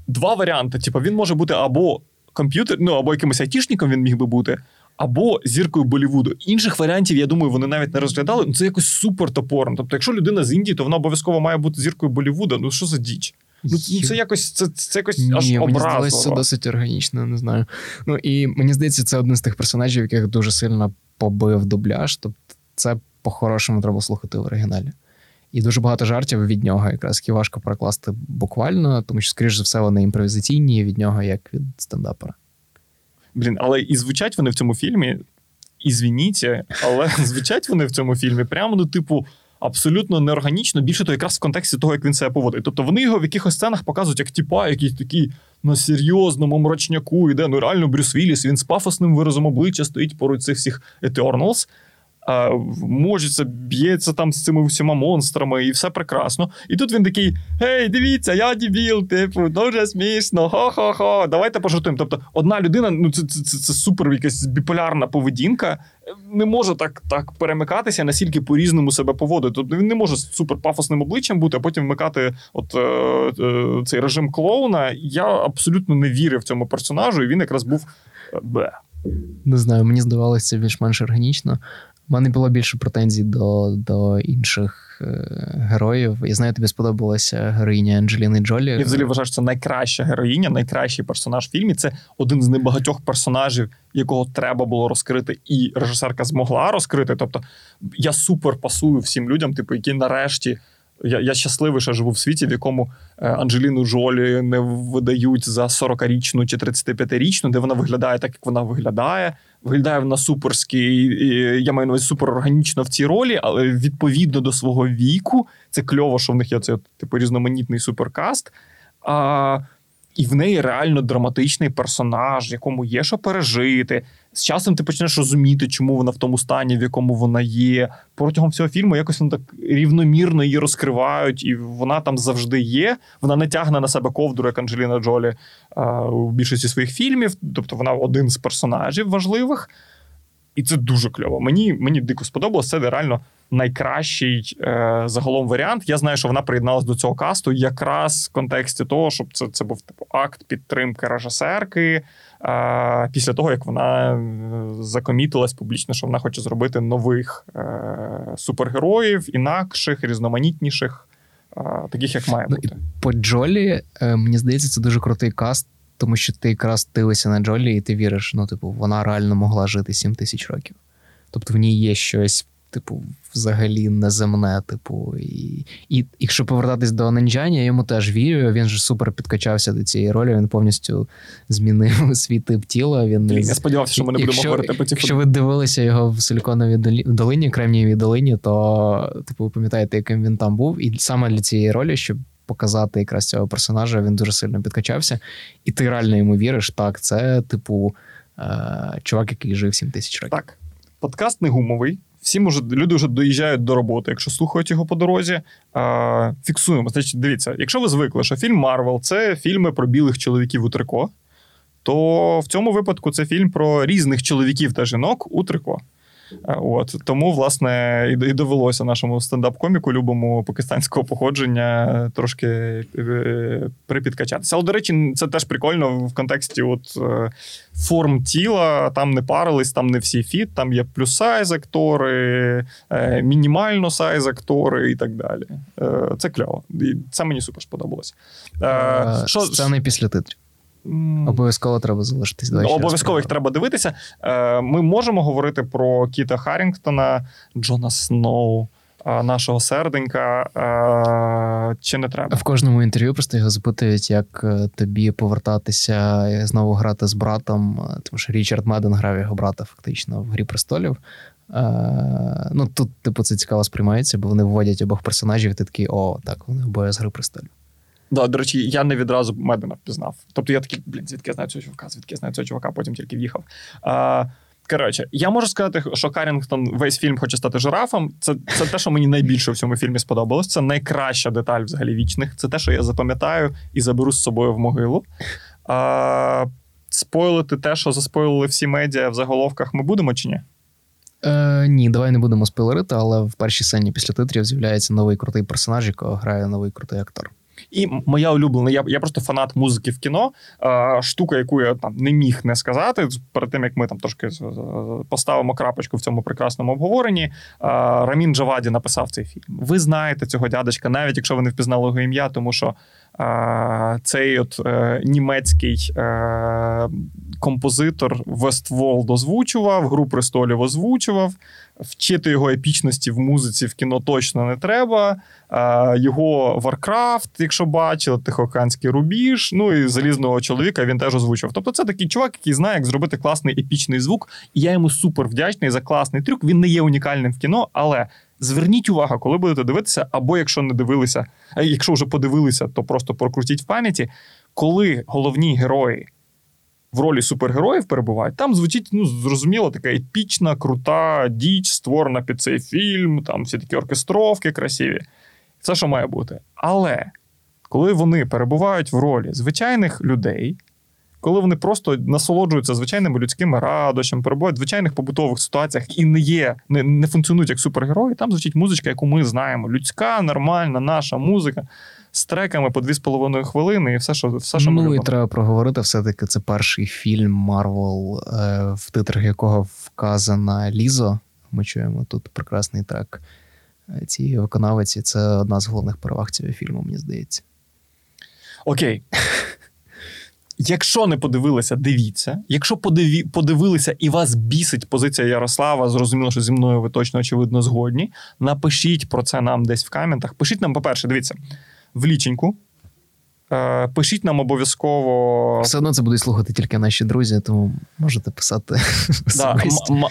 Два варіанти. Типу, він може бути або комп'ютер, ну або якимось айтішником він міг би бути, або зіркою Болівуду. Інших варіантів, я думаю, вони навіть не розглядали. Ну, Це якось супер топорно. Тобто, якщо людина з Індії, то вона обов'язково має бути зіркою Болівуда. Ну що за діч? Ну, Це якось це, це якось Ні, аж образливо. Мені здалося це досить органічно, не знаю. Ну і мені здається, це один з тих персонажів, яких дуже сильно побив дубляж. Тобто, це по-хорошому треба слухати в оригіналі. І дуже багато жартів від нього, якраз які важко перекласти буквально, тому що, скоріш за все, вони імпровізаційні від нього, як від стендапера. Блін, але і звучать вони в цьому фільмі, і звініться, але (laughs) звучать вони в цьому фільмі прямо, ну, типу абсолютно неорганічно, більше то якраз в контексті того, як він себе поводить. Тобто вони його в якихось сценах показують як тіпа, який такий на серйозному мрачняку йде. Ну реально Брюс Вілліс, він з пафосним виразом обличчя стоїть поруч цих всіх Eternals можеться, б'ється там з цими всіма монстрами, і все прекрасно. І тут він такий: Гей, дивіться, я дебіл, типу, дуже смішно, хо-хо-хо, давайте пожартуємо. Тобто, одна людина, ну це це, це, це супер якась біполярна поведінка, не може так так перемикатися, настільки по-різному себе поводити. Тобто він не може з супер пафосним обличчям бути, а потім вмикати от е, е, цей режим клоуна. Я абсолютно не вірив цьому персонажу, і він якраз був. Бе. Не знаю, мені здавалося більш-менш органічно. У мене було більше претензій до до інших е, героїв. Я знаю, тобі сподобалася героїня Анджеліни Джолі. Я взагалі вважаю, що це найкраща героїня, найкращий персонаж в фільмі. Це один з небагатьох персонажів, якого треба було розкрити, і режисерка змогла розкрити. Тобто я супер пасую всім людям, типу, які нарешті. Я я щасливий, що живу в світі, в якому е, Анджеліну Джолі не видають за 40-річну чи 35-річну, де вона виглядає так, як вона виглядає. Виглядає вона суперський, я маю на увазі супер органічно в цій ролі, але відповідно до свого віку. Це кльово, що в них є цей типу різноманітний суперкаст. А, І в неї реально драматичний персонаж, якому є що пережити. З часом ти почнеш розуміти, чому вона в тому стані, в якому вона є. Протягом всього фільму якось вони так рівномірно її розкривають, і вона там завжди є. Вона не тягне на себе ковдру, як Анджеліна Джолі у більшості своїх фільмів. Тобто вона один з персонажів важливих. І це дуже кльово. Мені мені дико сподобалось. Це реально найкращий е, загалом варіант. Я знаю, що вона приєдналась до цього касту якраз в контексті того, щоб це це був типу акт підтримки режисерки. Е, після того як вона е, закомітилась публічно, що вона хоче зробити нових е, супергероїв, інакших, різноманітніших, е, таких як має ну, бути. По Джолі, е, мені здається, це дуже крутий каст. Тому що ти якраз дивишся на Джолі, і ти віриш, ну, типу, вона реально могла жити 7 тисяч років. Тобто в ній є щось типу, взагалі неземне. Типу, і і якщо повертатись до Ненджані, я йому теж вірю. Він же супер підкачався до цієї ролі. Він повністю змінив (laughs) свій тип тіла. Він Я сподівався, що ми не будемо говорити про ці Якщо ви дивилися його в Силіконовій долині, Кремнієвій долині, то типу, ви пам'ятаєте, яким він там був, і саме для цієї ролі, щоб. Показати якраз цього персонажа, він дуже сильно підкачався, і ти реально йому віриш. Так, це, типу, е- чувак, який жив 7 тисяч років. Так, подкаст не гумовий. Всі може, люди вже доїжджають до роботи, якщо слухають його по дорозі. А, Фіксуємо. Значить, дивіться, якщо ви звикли, що фільм Марвел це фільми про білих чоловіків у трико, то в цьому випадку це фільм про різних чоловіків та жінок у трико. От Тому, власне, і довелося нашому стендап-коміку, любому пакистанського походження, трошки е, припідкачатися. Але, до речі, це теж прикольно в контексті от е, форм тіла. Там не парились, там не всі фіт, там є плюс-сайз актори, е, мінімально сайз актори і так далі. Це кльово. І Це мені супер сподобалось. Що... Сцени після титрів. Обов'язково треба залишитись. Давай Обов'язково їх треба дивитися. Е, ми можемо говорити про Кіта Харрінгтона, Джона Сноу. Е, нашого серденька е, чи не треба в кожному інтерв'ю просто його запитують, як тобі повертатися і знову грати з братом. Тому що Річард Меден грав його брата фактично в Грі престолів. Ну тут, типу, це цікаво сприймається, бо вони вводять обох персонажів. і Ти такий, о, так, вони обоє з гри престолів. Да, До речі, я не відразу Медена впізнав. Тобто я такий, блін, звідки я знаю цього чувака, звідки я знаю цього чувака, потім тільки в'їхав. А, Коротше, я можу сказати, що Карінгтон весь фільм хоче стати жирафом. Це це те, що мені найбільше в цьому фільмі сподобалось. Це найкраща деталь взагалі вічних. Це те, що я запам'ятаю і заберу з собою в могилу. А, Спойлити те, що заспойлили всі медіа в заголовках, ми будемо чи ні? Е, Ні, давай не будемо спойлерити, але в першій сцені після титрів з'являється новий крутий персонаж, якого грає новий крутий актор. І моя улюблена, я я просто фанат музики в кіно. Е, штука, яку я там не міг не сказати, перед тим як ми там трошки поставимо крапочку в цьому прекрасному обговоренні. Е, Рамін Джаваді написав цей фільм. Ви знаєте цього дядечка, навіть якщо ви не впізнали його ім'я, тому що е, цей от е, німецький е, композитор Вестволд озвучував, гру престолів озвучував вчити його епічності в музиці в кіно точно не треба. Його Варкрафт, якщо бачили, Тихоокеанський рубіж, ну і залізного чоловіка він теж озвучив. Тобто, це такий чувак, який знає, як зробити класний епічний звук. І я йому супер вдячний за класний трюк. Він не є унікальним в кіно, але. Зверніть увагу, коли будете дивитися, або якщо не дивилися, а якщо вже подивилися, то просто прокрутіть в пам'яті, коли головні герої в ролі супергероїв перебувають, там звучить ну, зрозуміло, така епічна, крута діч, створена під цей фільм, там всі такі оркестровки красиві. Все, що має бути. Але коли вони перебувають в ролі звичайних людей, коли вони просто насолоджуються звичайними людськими радощами, перебувають в звичайних побутових ситуаціях і не є, не, не функціонують як супергерої, там звучить музичка, яку ми знаємо. Людська, нормальна, наша музика з треками по 2,5 хвилини, і все, що все, що ну, ми любимо. і треба проговорити. Все-таки це перший фільм Марвел, в титрах якого вказана Лізо. Ми чуємо тут прекрасний так. Ці виконавиці це одна з головних переваг цього фільму, мені здається. Окей. (laughs) Якщо не подивилися, дивіться. Якщо подиві, подивилися і вас бісить позиція Ярослава, зрозуміло, що зі мною ви точно очевидно згодні. Напишіть про це нам десь в коментах. Пишіть нам, по-перше, дивіться, в ліченьку. Е, Пишіть нам обов'язково. Все одно це будуть слухати тільки наші друзі, тому можете писати. (laughs) Да,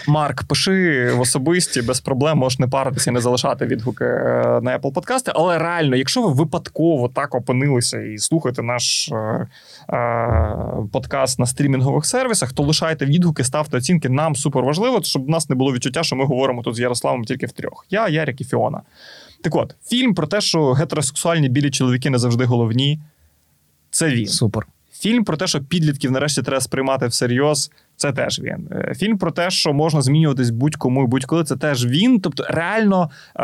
Марк, пиши в особисті без проблем, можеш не паритися і не залишати відгуки е, на Apple подкасти. Але реально, якщо ви випадково так опинилися і слухаєте наш е, е, подкаст на стрімінгових сервісах, то лишайте відгуки, ставте оцінки. Нам супер важливо, щоб в нас не було відчуття, що ми говоримо тут з Ярославом тільки в трьох. Я, Ярик і Фіона. Так от, фільм про те, що гетеросексуальні білі чоловіки не завжди головні. Це він. Супер. Фільм про те, що підлітків нарешті треба сприймати всерйоз. Це теж він. Е, Фільм про те, що можна змінюватись будь-кому і будь-коли. Це теж він. Тобто, реально, е,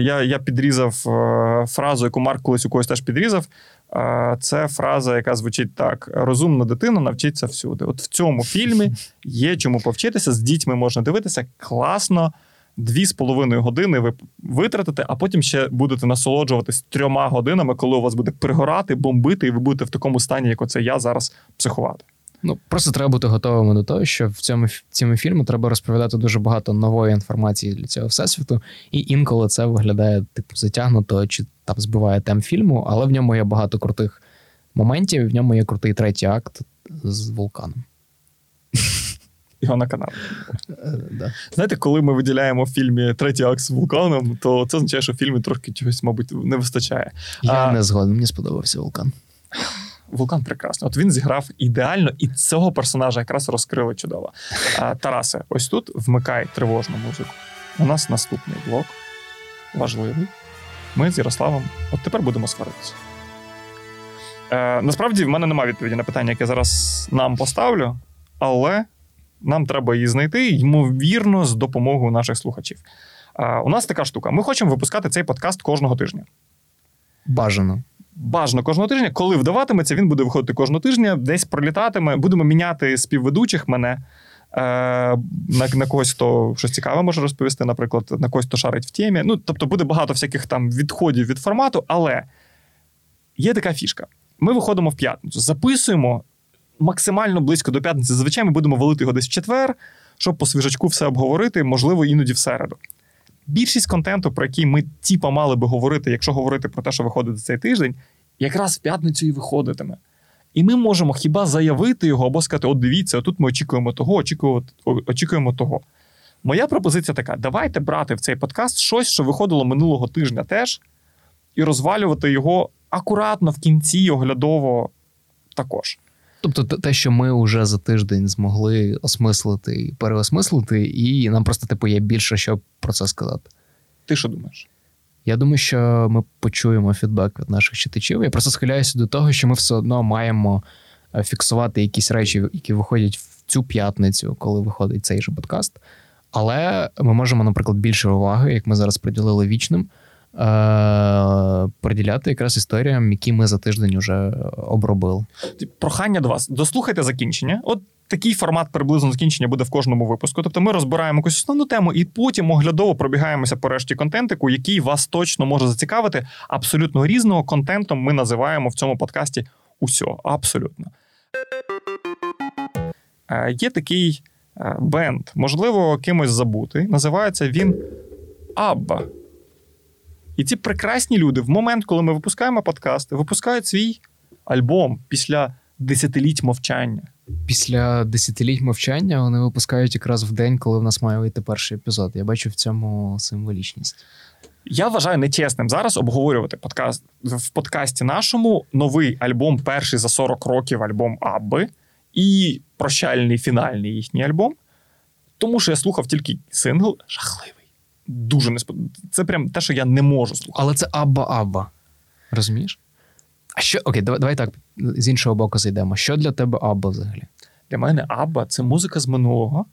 я, я підрізав е, фразу, яку Марк колись у когось теж підрізав. Це фраза, яка звучить так: розумна дитина навчиться всюди. От в цьому фільмі є чому повчитися. З дітьми можна дивитися класно. Дві з половиною години ви витратите, а потім ще будете насолоджуватись трьома годинами, коли у вас буде пригорати, бомбити, і ви будете в такому стані, як оце я зараз психувати. Ну просто треба бути готовими до того, що в цьому цьому фільму треба розповідати дуже багато нової інформації для цього всесвіту, і інколи це виглядає типу затягнуто чи там збиває тем фільму, але в ньому є багато крутих моментів. В ньому є крутий третій акт з вулканом. Його на канал. Е, да. Знаєте, коли ми виділяємо в фільмі третій акт з вулканом, то це означає, що в фільмі трошки чогось, мабуть, не вистачає. Я А- не згоден, мені сподобався вулкан. Вулкан прекрасний. От він зіграв ідеально, і цього персонажа якраз розкрили чудово. А, Тарасе, ось тут вмикай тривожну музику. У нас наступний блок важливий. Ми з Ярославом от тепер будемо сваритися. Е, насправді, в мене немає відповіді на питання, яке зараз нам поставлю, але нам треба її знайти, ймовірно, з допомогою наших слухачів. У нас така штука: ми хочемо випускати цей подкаст кожного тижня. Бажано. Бажано кожного тижня. Коли вдаватиметься, він буде виходити кожного тижня, десь пролітатиме. Будемо міняти співведучих мене. Е, на, на когось, хто щось цікаве може розповісти, наприклад, на когось, хто шарить в темі. Ну, тобто буде багато всяких там відходів від формату, але є така фішка. Ми виходимо в п'ятницю, записуємо максимально близько до п'ятниці. Зазвичай ми будемо валити його десь в четвер, щоб по свіжачку все обговорити, можливо, іноді в середу. Більшість контенту, про який ми тіпа мали би говорити, якщо говорити про те, що виходить цей тиждень, якраз в п'ятницю і виходитиме. І ми можемо хіба заявити його або сказати: от дивіться, тут ми очікуємо того, очікуємо, очікуємо того. Моя пропозиція така: давайте брати в цей подкаст щось, що виходило минулого тижня теж, і розвалювати його акуратно в кінці, оглядово також. Тобто, те- що ми вже за тиждень змогли осмислити і переосмислити, і нам просто типу є більше що про це сказати. Ти що думаєш? Я думаю, що ми почуємо фідбек від наших читачів. Я просто схиляюся до того, що ми все одно маємо е, фіксувати якісь речі, які виходять в цю п'ятницю, коли виходить цей же подкаст. Але ми можемо, наприклад, більше уваги, як ми зараз приділили вічним, приділяти якраз історіям, які ми за тиждень вже обробили. Прохання до вас: дослухайте закінчення. От такий формат приблизно закінчення буде в кожному випуску. Тобто ми розбираємо якусь основну тему і потім оглядово пробігаємося по решті контентику, який вас точно може зацікавити. Абсолютно різного контентом ми називаємо в цьому подкасті усьо. Абсолютно. Е, Є такий е, бенд, можливо, кимось забутий. Називається він Абба. І ці прекрасні люди в момент, коли ми випускаємо подкасти, випускають свій альбом після десятиліть мовчання. Після десятиліть мовчання вони випускають якраз в день, коли в нас має вийти перший епізод. Я бачу в цьому символічність. Я вважаю нечесним зараз обговорювати подкаст в подкасті нашому новий альбом, перший за 40 років альбом Абби, і прощальний фінальний їхній альбом. Тому що я слухав тільки сингл жахливий. Дуже не спод... Це прям те, що я не можу слухати. Але це Абба-Абба. Розумієш? А що, окей, давай, давай так з іншого боку зайдемо. Що для тебе Абба взагалі? Для мене Абба це музика з минулого.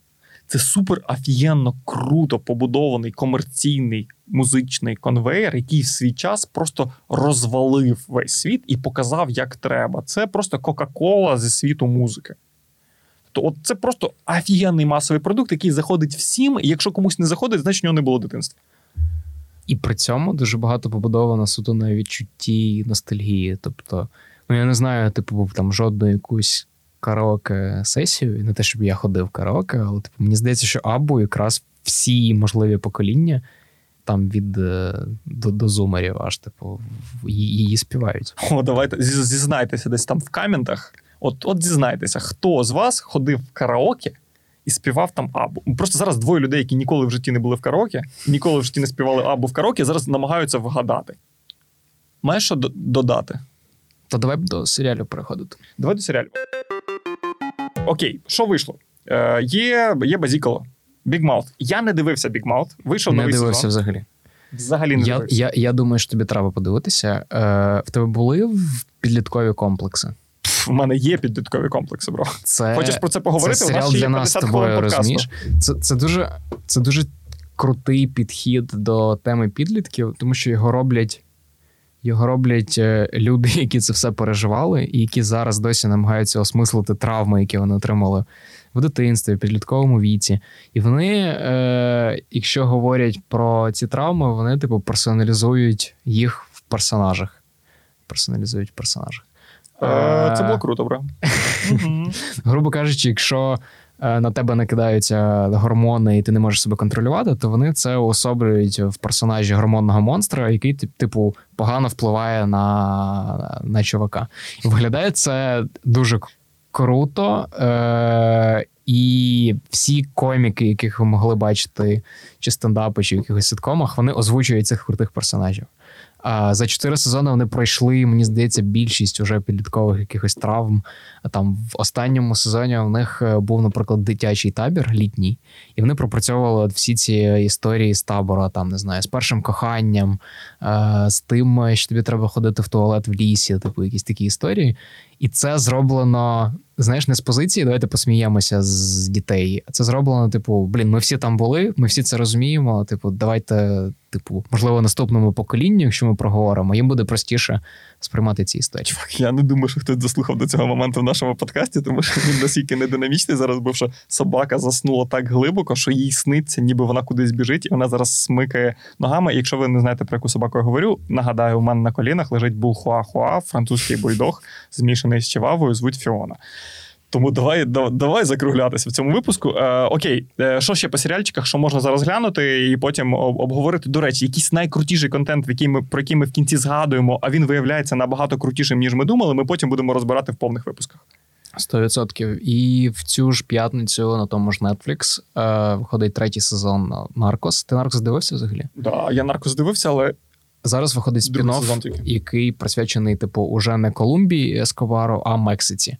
Це супер офігенно круто побудований комерційний музичний конвейер, який в свій час просто розвалив весь світ і показав, як треба. Це просто Кока-Кола зі світу музики. То от це просто офігенний масовий продукт, який заходить всім. І якщо комусь не заходить, значить у нього не було дитинства. І при цьому дуже багато побудовано суто на відчутті ностальгії. Тобто, ну я не знаю, типу, був там жодну якусь караоке сесію, не те, щоб я ходив в караоке, але типу, мені здається, що Абу якраз всі можливі покоління. Там від е, до, до зумерів, аж типу її співають. О, давайте зізнайтеся десь там в каментах. От от зізнайтеся, хто з вас ходив в караоке і співав там Абу. Просто зараз двоє людей, які ніколи в житті не були в караоке, ніколи в житті не співали Абу в караоке, зараз намагаються вгадати. Маєш що додати? То давай до серіалів переходити. Давай до серіалів. Окей, що вийшло? Е, Є є Базікало, Big Mouth. Я не дивився Big Mouth. Вийшов не новий дивився взагалі. Взагалі не я, дивився. Я я, думаю, що тобі треба подивитися. Е, В тебе були підліткові комплекси? У мене є підліткові комплекси, бро. Це, Хочеш про це поговорити? Це серіал У нас для нас тобою, розумієш? Це це, дуже це дуже крутий підхід до теми підлітків, тому що його роблять його роблять е, люди, (laughs) які це все переживали, і які зараз досі намагаються осмислити травми, які вони отримали в дитинстві, в підлітковому віці. І вони, е, якщо говорять про ці травми, вони типу персоналізують їх в персонажах. Персоналізують в персонажах. Е, це було круто, бро. Грубо кажучи, якщо е, на тебе накидаються гормони, і ти не можеш себе контролювати, то вони це уособлюють в персонажі гормонного монстра, який типу погано впливає на на чувака. І виглядає це дуже круто. Е- і всі коміки, яких ви могли бачити, чи стендапи, чи в якихось ситкомах, вони озвучують цих крутих персонажів. А за чотири сезони вони пройшли, мені здається, більшість уже підліткових якихось травм. Там в останньому сезоні у них е, був, наприклад, дитячий табір літній, і вони пропрацьовували всі ці історії з табора, там не знаю, з першим коханням, е, з тим, що тобі треба ходити в туалет в лісі, типу якісь такі історії. І це зроблено, знаєш, не з позиції. Давайте посміємося з дітей. Це зроблено, типу, блін, ми всі там були, ми всі це розуміємо. Типу, давайте, типу, можливо, наступному поколінню, якщо ми проговоримо, їм буде простіше сприймати ці історії. Я не думаю, що хтось дослухав до цього моменту в нашому подкасті, тому що він настільки нединамічний зараз був, що собака заснула так глибоко, що їй сниться, ніби вона кудись біжить, і вона зараз смикає ногами. І якщо ви не знаєте, про яку собаку я говорю, нагадаю, у мене на колінах лежить булхуахуа, французький бульдог, змішаний з чивавою, звуть Фіона. Тому давай давай закруглятися в цьому випуску. Е, Окей, е, що ще по серіальчиках, що можна зараз глянути, і потім обговорити. До речі, якийсь найкрутіший контент, який ми про який ми в кінці згадуємо, а він виявляється набагато крутішим, ніж ми думали. Ми потім будемо розбирати в повних випусках. Сто відсотків. І в цю ж п'ятницю на тому ж Netflix е, виходить третій сезон Narcos. Ти Narcos дивився взагалі? Так, да, я Narcos дивився, але. Зараз виходить спін-офф, який присвячений, типу, уже не Колумбії Ескобару, а Мексиці.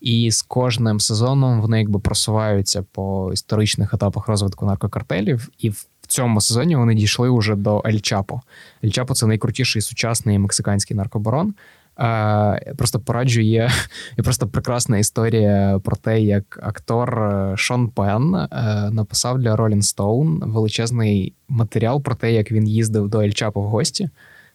І з кожним сезоном вони якби просуваються по історичних етапах розвитку наркокартелів, і в цьому сезоні вони дійшли вже до Ель Чапо. Ель Чапо це найкрутіший сучасний мексиканський наркобарон. Просто пораджу (laughs) є просто прекрасна історія про те, як актор е, Шон Пен е, написав для Rolling Stone величезний матеріал про те, як він їздив до Ель Чапо в гості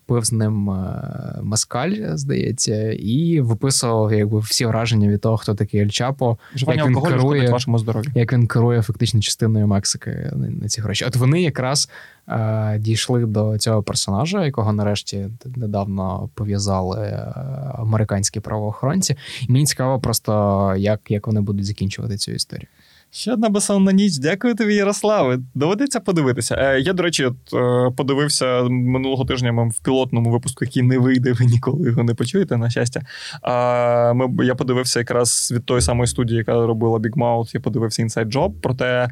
пив з ним е, мескаль, здається, і виписував якби всі враження від того, хто такий Ель Чапо, як він керує вашому здоров'ю, як він керує фактично частиною Мексики на ці гроші. От вони якраз е, дійшли до цього персонажа, якого нарешті недавно пов'язали е, американські правоохоронці. І мені цікаво, просто як, як вони будуть закінчувати цю історію. Ще одна безсонна ніч. Дякую тобі, Ярославе. Доведеться подивитися. Е, Я, до речі, от, е, подивився минулого тижня в пілотному випуску, який не вийде, ви ніколи його не почуєте, на щастя. А, ми, Я подивився якраз від тої самої студії, яка робила Big Mouth, Я подивився Inside Job про те,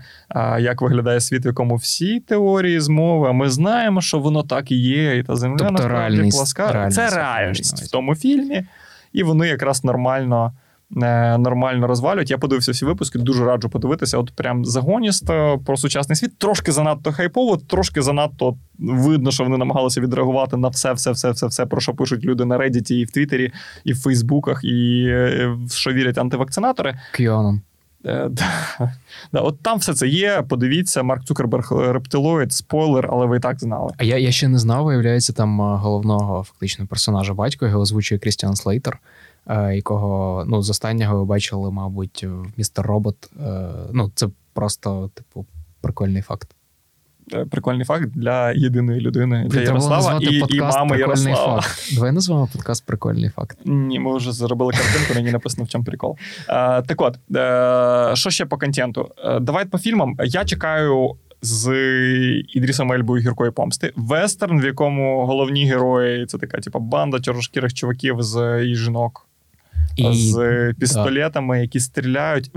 як виглядає світ, в якому всі теорії змови. А ми знаємо, що воно так і є, і та земля тобто насправді пласка. Це реальність в тому фільмі, і вони якраз нормально. Е, нормально розвалюють. Я подивився всі випуски, дуже раджу подивитися. От прям загоністо про сучасний світ. Трошки занадто хайпово, трошки занадто видно, що вони намагалися відреагувати на все, все, все, все, все, про що пишуть люди на Reddit, і в Твіттері, і в Фейсбуках, і е, в що вірять антивакцинатори. Кіоном. Е, да, От там все це є. Подивіться, Марк Цукерберг рептилоїд, спойлер, але ви і так знали. А я я ще не знав, виявляється, там головного фактично персонажа батько, його озвучує Крістіан Слейтер, якого ну, з останнього ви бачили, мабуть, в містер Робот. Ну, це просто, типу, прикольний факт. Е, прикольний факт для єдиної людини для Ярослава і і мами Ярослава. Факт. Давай назвемо подкаст Прикольний факт. Ні, ми вже зробили картинку, мені написано в чому прикол. Е, так от, е, що ще по контенту? Е, давай по фільмам. Я чекаю. З Ідрісом Ельбою гіркої помсти. Вестерн, в якому головні герої це така, типу, банда чорношкірих чуваків з і жінок і... з пістолетами, які стріляють.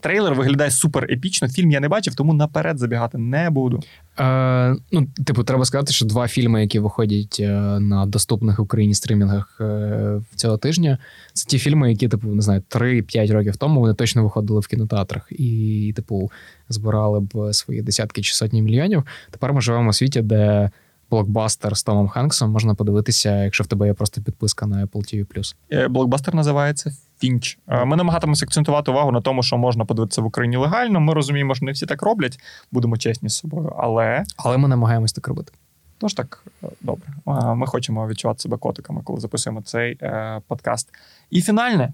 Трейлер виглядає супер епічно. Фільм я не бачив, тому наперед забігати не буду. Е, Ну, типу, треба сказати, що два фільми, які виходять е, на доступних в Україні стрімінгах е, цього тижня, це ті фільми, які, типу, не знаю, 3-5 років тому вони точно виходили в кінотеатрах і, типу, збирали б свої десятки чи сотні мільйонів. Тепер ми живемо у світі, де блокбастер з Томом Хенксом можна подивитися, якщо в тебе є просто підписка на Apple TV+. Е, блокбастер називається Фінч. Е, ми намагатимемося акцентувати увагу на тому, що можна подивитися в Україні легально. Ми розуміємо, що не всі так роблять, будемо чесні з собою. Але Але ми намагаємось так робити. Тож так, е, добре. Ми хочемо відчувати себе котиками, коли записуємо цей е, подкаст. І фінальне,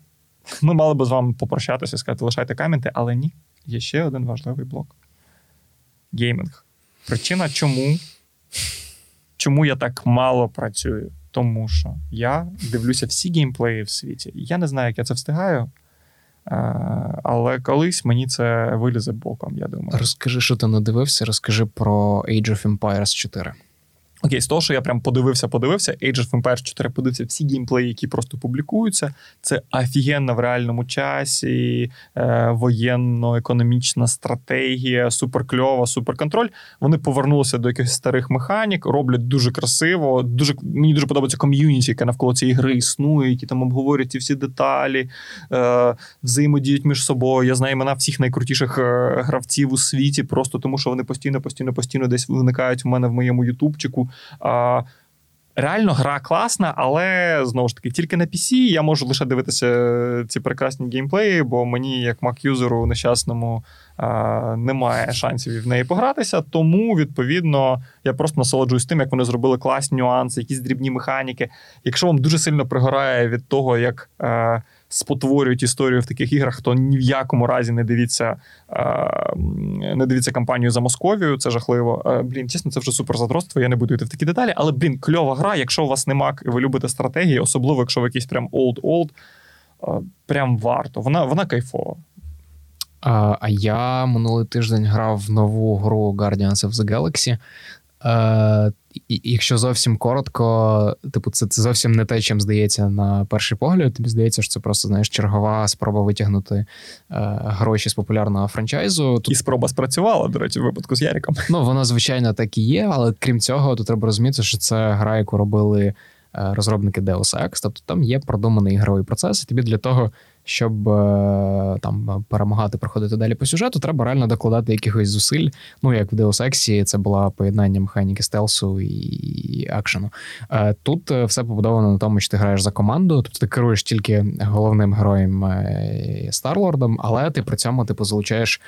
ми мали би з вами попрощатися, сказати, лишайте камінти, але ні. Є ще один важливий блок: геймінг. Причина, чому Чому я так мало працюю? Тому що я дивлюся всі геймплеї в світі. Я не знаю, як я це встигаю, е, але колись мені це вилізе боком, я думаю. Розкажи, що ти надивився, розкажи про Age of Empires 4. Окей, з того, що я прям подивився, подивився, Age of Empires 4 подивився всі геймплеї, які просто публікуються. Це офігенна в реальному часі, е, воєнно-економічна стратегія, суперкльова, суперконтроль. Вони повернулися до якихось старих механік, роблять дуже красиво. Дуже Мені дуже подобається ком'юніті, яке навколо цієї гри існує, які там обговорюють ці всі деталі, е, взаємодіють між собою. Я знаю імена всіх найкрутіших е, гравців у світі, просто тому що вони постійно, постійно, постійно десь виникають в мене в моєму ютубчику. А, Реально гра класна, але знову ж таки тільки на PC я можу лише дивитися ці прекрасні геймплеї, бо мені, як Мак-юзеру нещасному, немає шансів в неї погратися. Тому, відповідно, я просто насолоджуюсь тим, як вони зробили класні нюанси, якісь дрібні механіки. Якщо вам дуже сильно пригорає від того, як спотворюють історію в таких іграх, то ні в якому разі не дивіться не дивіться кампанію за Московію. Це жахливо. Блін, чесно, це вже супер задротство, Я не буду йти в такі деталі. Але блін, кльова гра. Якщо у вас нема, і ви любите стратегії, особливо якщо ви якийсь прям old-old, прям варто. Вона вона кайфова. А а я минулий тиждень грав в нову гру Guardians of the Galaxy. Якщо зовсім коротко, типу, це це зовсім не те, чим здається на перший погляд. Тобі здається, що це просто знаєш чергова спроба витягнути е, гроші з популярного франчайзу. Тут... І спроба спрацювала, до речі, в випадку з Яріком. Ну, воно, звичайно, так і є, але крім цього, тут треба розуміти, що це гра, яку робили е, розробники Deus Ex, тобто там є продуманий ігровий процес, і тобі для того, щоб е, там перемагати, проходити далі по сюжету, треба реально докладати якихось зусиль. Ну, як в Deus Ex, це була поєднання механіки стелсу і акшену. Е, тут е, все побудовано на тому, що ти граєш за команду, тобто ти керуєш тільки головним героєм Старлордом, але ти при цьому типу залучаєш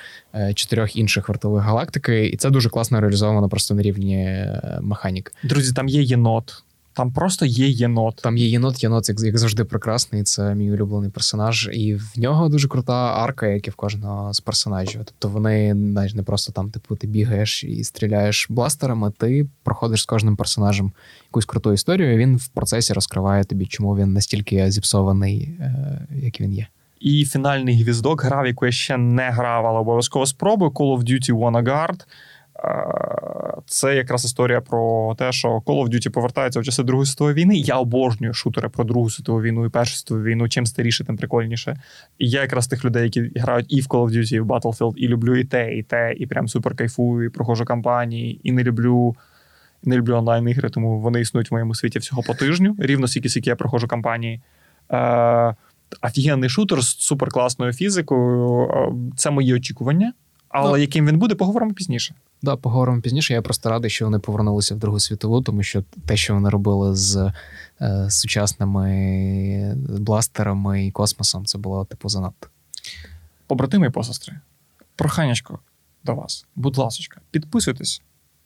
чотирьох інших вартових галактики, і це дуже класно реалізовано просто на рівні механік. Друзі, там є єнот. Там просто є єнот. Там є єнот, єнот, як, як завжди, прекрасний. Це мій улюблений персонаж, і в нього дуже крута арка, як і в кожного з персонажів. Тобто вони навіть не просто там, типу, ти бігаєш і стріляєш бластерами, ти проходиш з кожним персонажем якусь круту історію. і Він в процесі розкриває тобі, чому він настільки зіпсований, е, як він є. І фінальний гвіздок грав, яку я ще не грав, але обов'язково спробую Call of Duty Wanna Guard. Це якраз історія про те, що Call of Duty повертається в часи Другої світової війни. Я обожнюю шутери про Другу світову війну і Першу світову війну. Чим старіше, тим прикольніше. І я якраз тих людей, які грають і в Call of Duty, і в Battlefield, і люблю і те, і те, і прям супер кайфую, і проходжу кампанії, і не люблю. Не люблю онлайн-ігри, тому вони існують в моєму світі всього по тижню. Рівно стільки, скільки я проходжу кампанії. Е, Офігенний шутер з суперкласною фізикою. Це мої очікування. Але ну, яким він буде, поговоримо пізніше. Да, поговоримо пізніше. Я просто радий, що вони повернулися в Другу світову, тому що те, що вони робили з е, сучасними бластерами і космосом, це було типу занадто. Побратими і посестри, проханячко до вас, будь ласка, підписуйтесь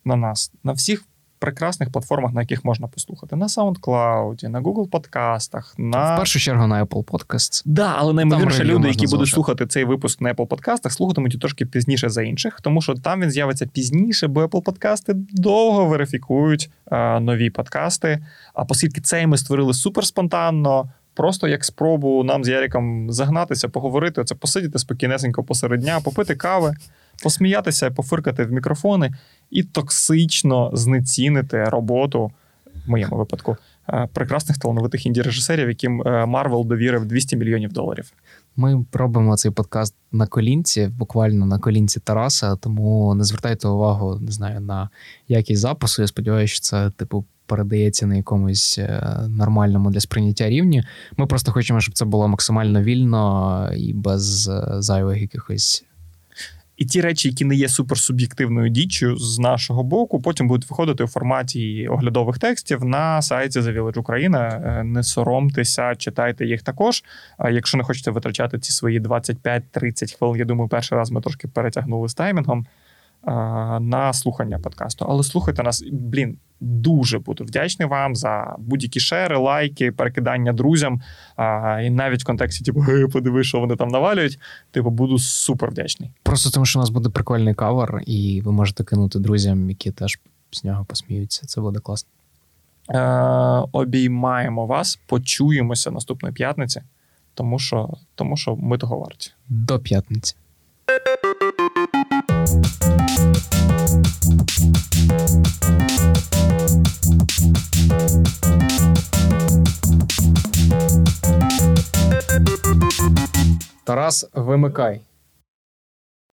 на нас на всіх прекрасних платформах, на яких можна послухати: на SoundCloud, на Google подкастах, на В першу чергу на Apple Podcasts. Да, але наймовірніше люди, які будуть слухати цей випуск на Apple подкастах, слухатимуть його трошки пізніше за інших, тому що там він з'явиться пізніше, бо Apple подкасти довго верифікують е, нові подкасти. А оскільки цей ми створили супер спонтанно, просто як спробу нам з Яриком загнатися, поговорити, оце посидіти спокійнесенько посеред дня, попити кави, посміятися, пофиркати в мікрофони і токсично знецінити роботу, в моєму випадку, е, прекрасних талановитих інді-режисерів, яким Марвел довірив 200 мільйонів доларів. Ми робимо цей подкаст на колінці, буквально на колінці Тараса, тому не звертайте увагу, не знаю, на якість запису. Я сподіваюся, що це, типу, передається на якомусь е, нормальному для сприйняття рівні. Ми просто хочемо, щоб це було максимально вільно і без е, зайвих якихось. І ті речі, які не є суперсуб'єктивною діччю з нашого боку, потім будуть виходити у форматі оглядових текстів на сайті The Village Україна. Е, Не соромтеся, читайте їх також. Якщо не хочете витрачати ці свої 25-30 хвилин, я думаю, перший раз ми трошки перетягнули з таймінгом на слухання подкасту. Але слухайте нас, блін. Дуже буду вдячний вам за будь-які шери, лайки, перекидання друзям. І навіть в контексті, типу, «Гей, подиви, що вони там навалюють. Типу, буду супер вдячний. Просто тому, що у нас буде прикольний кавер, і ви можете кинути друзям, які теж з нього посміються. Це буде класно. Е, обіймаємо вас, почуємося наступної п'ятниці, тому що, тому що ми того варті. До п'ятниці. Тарас, вимикай.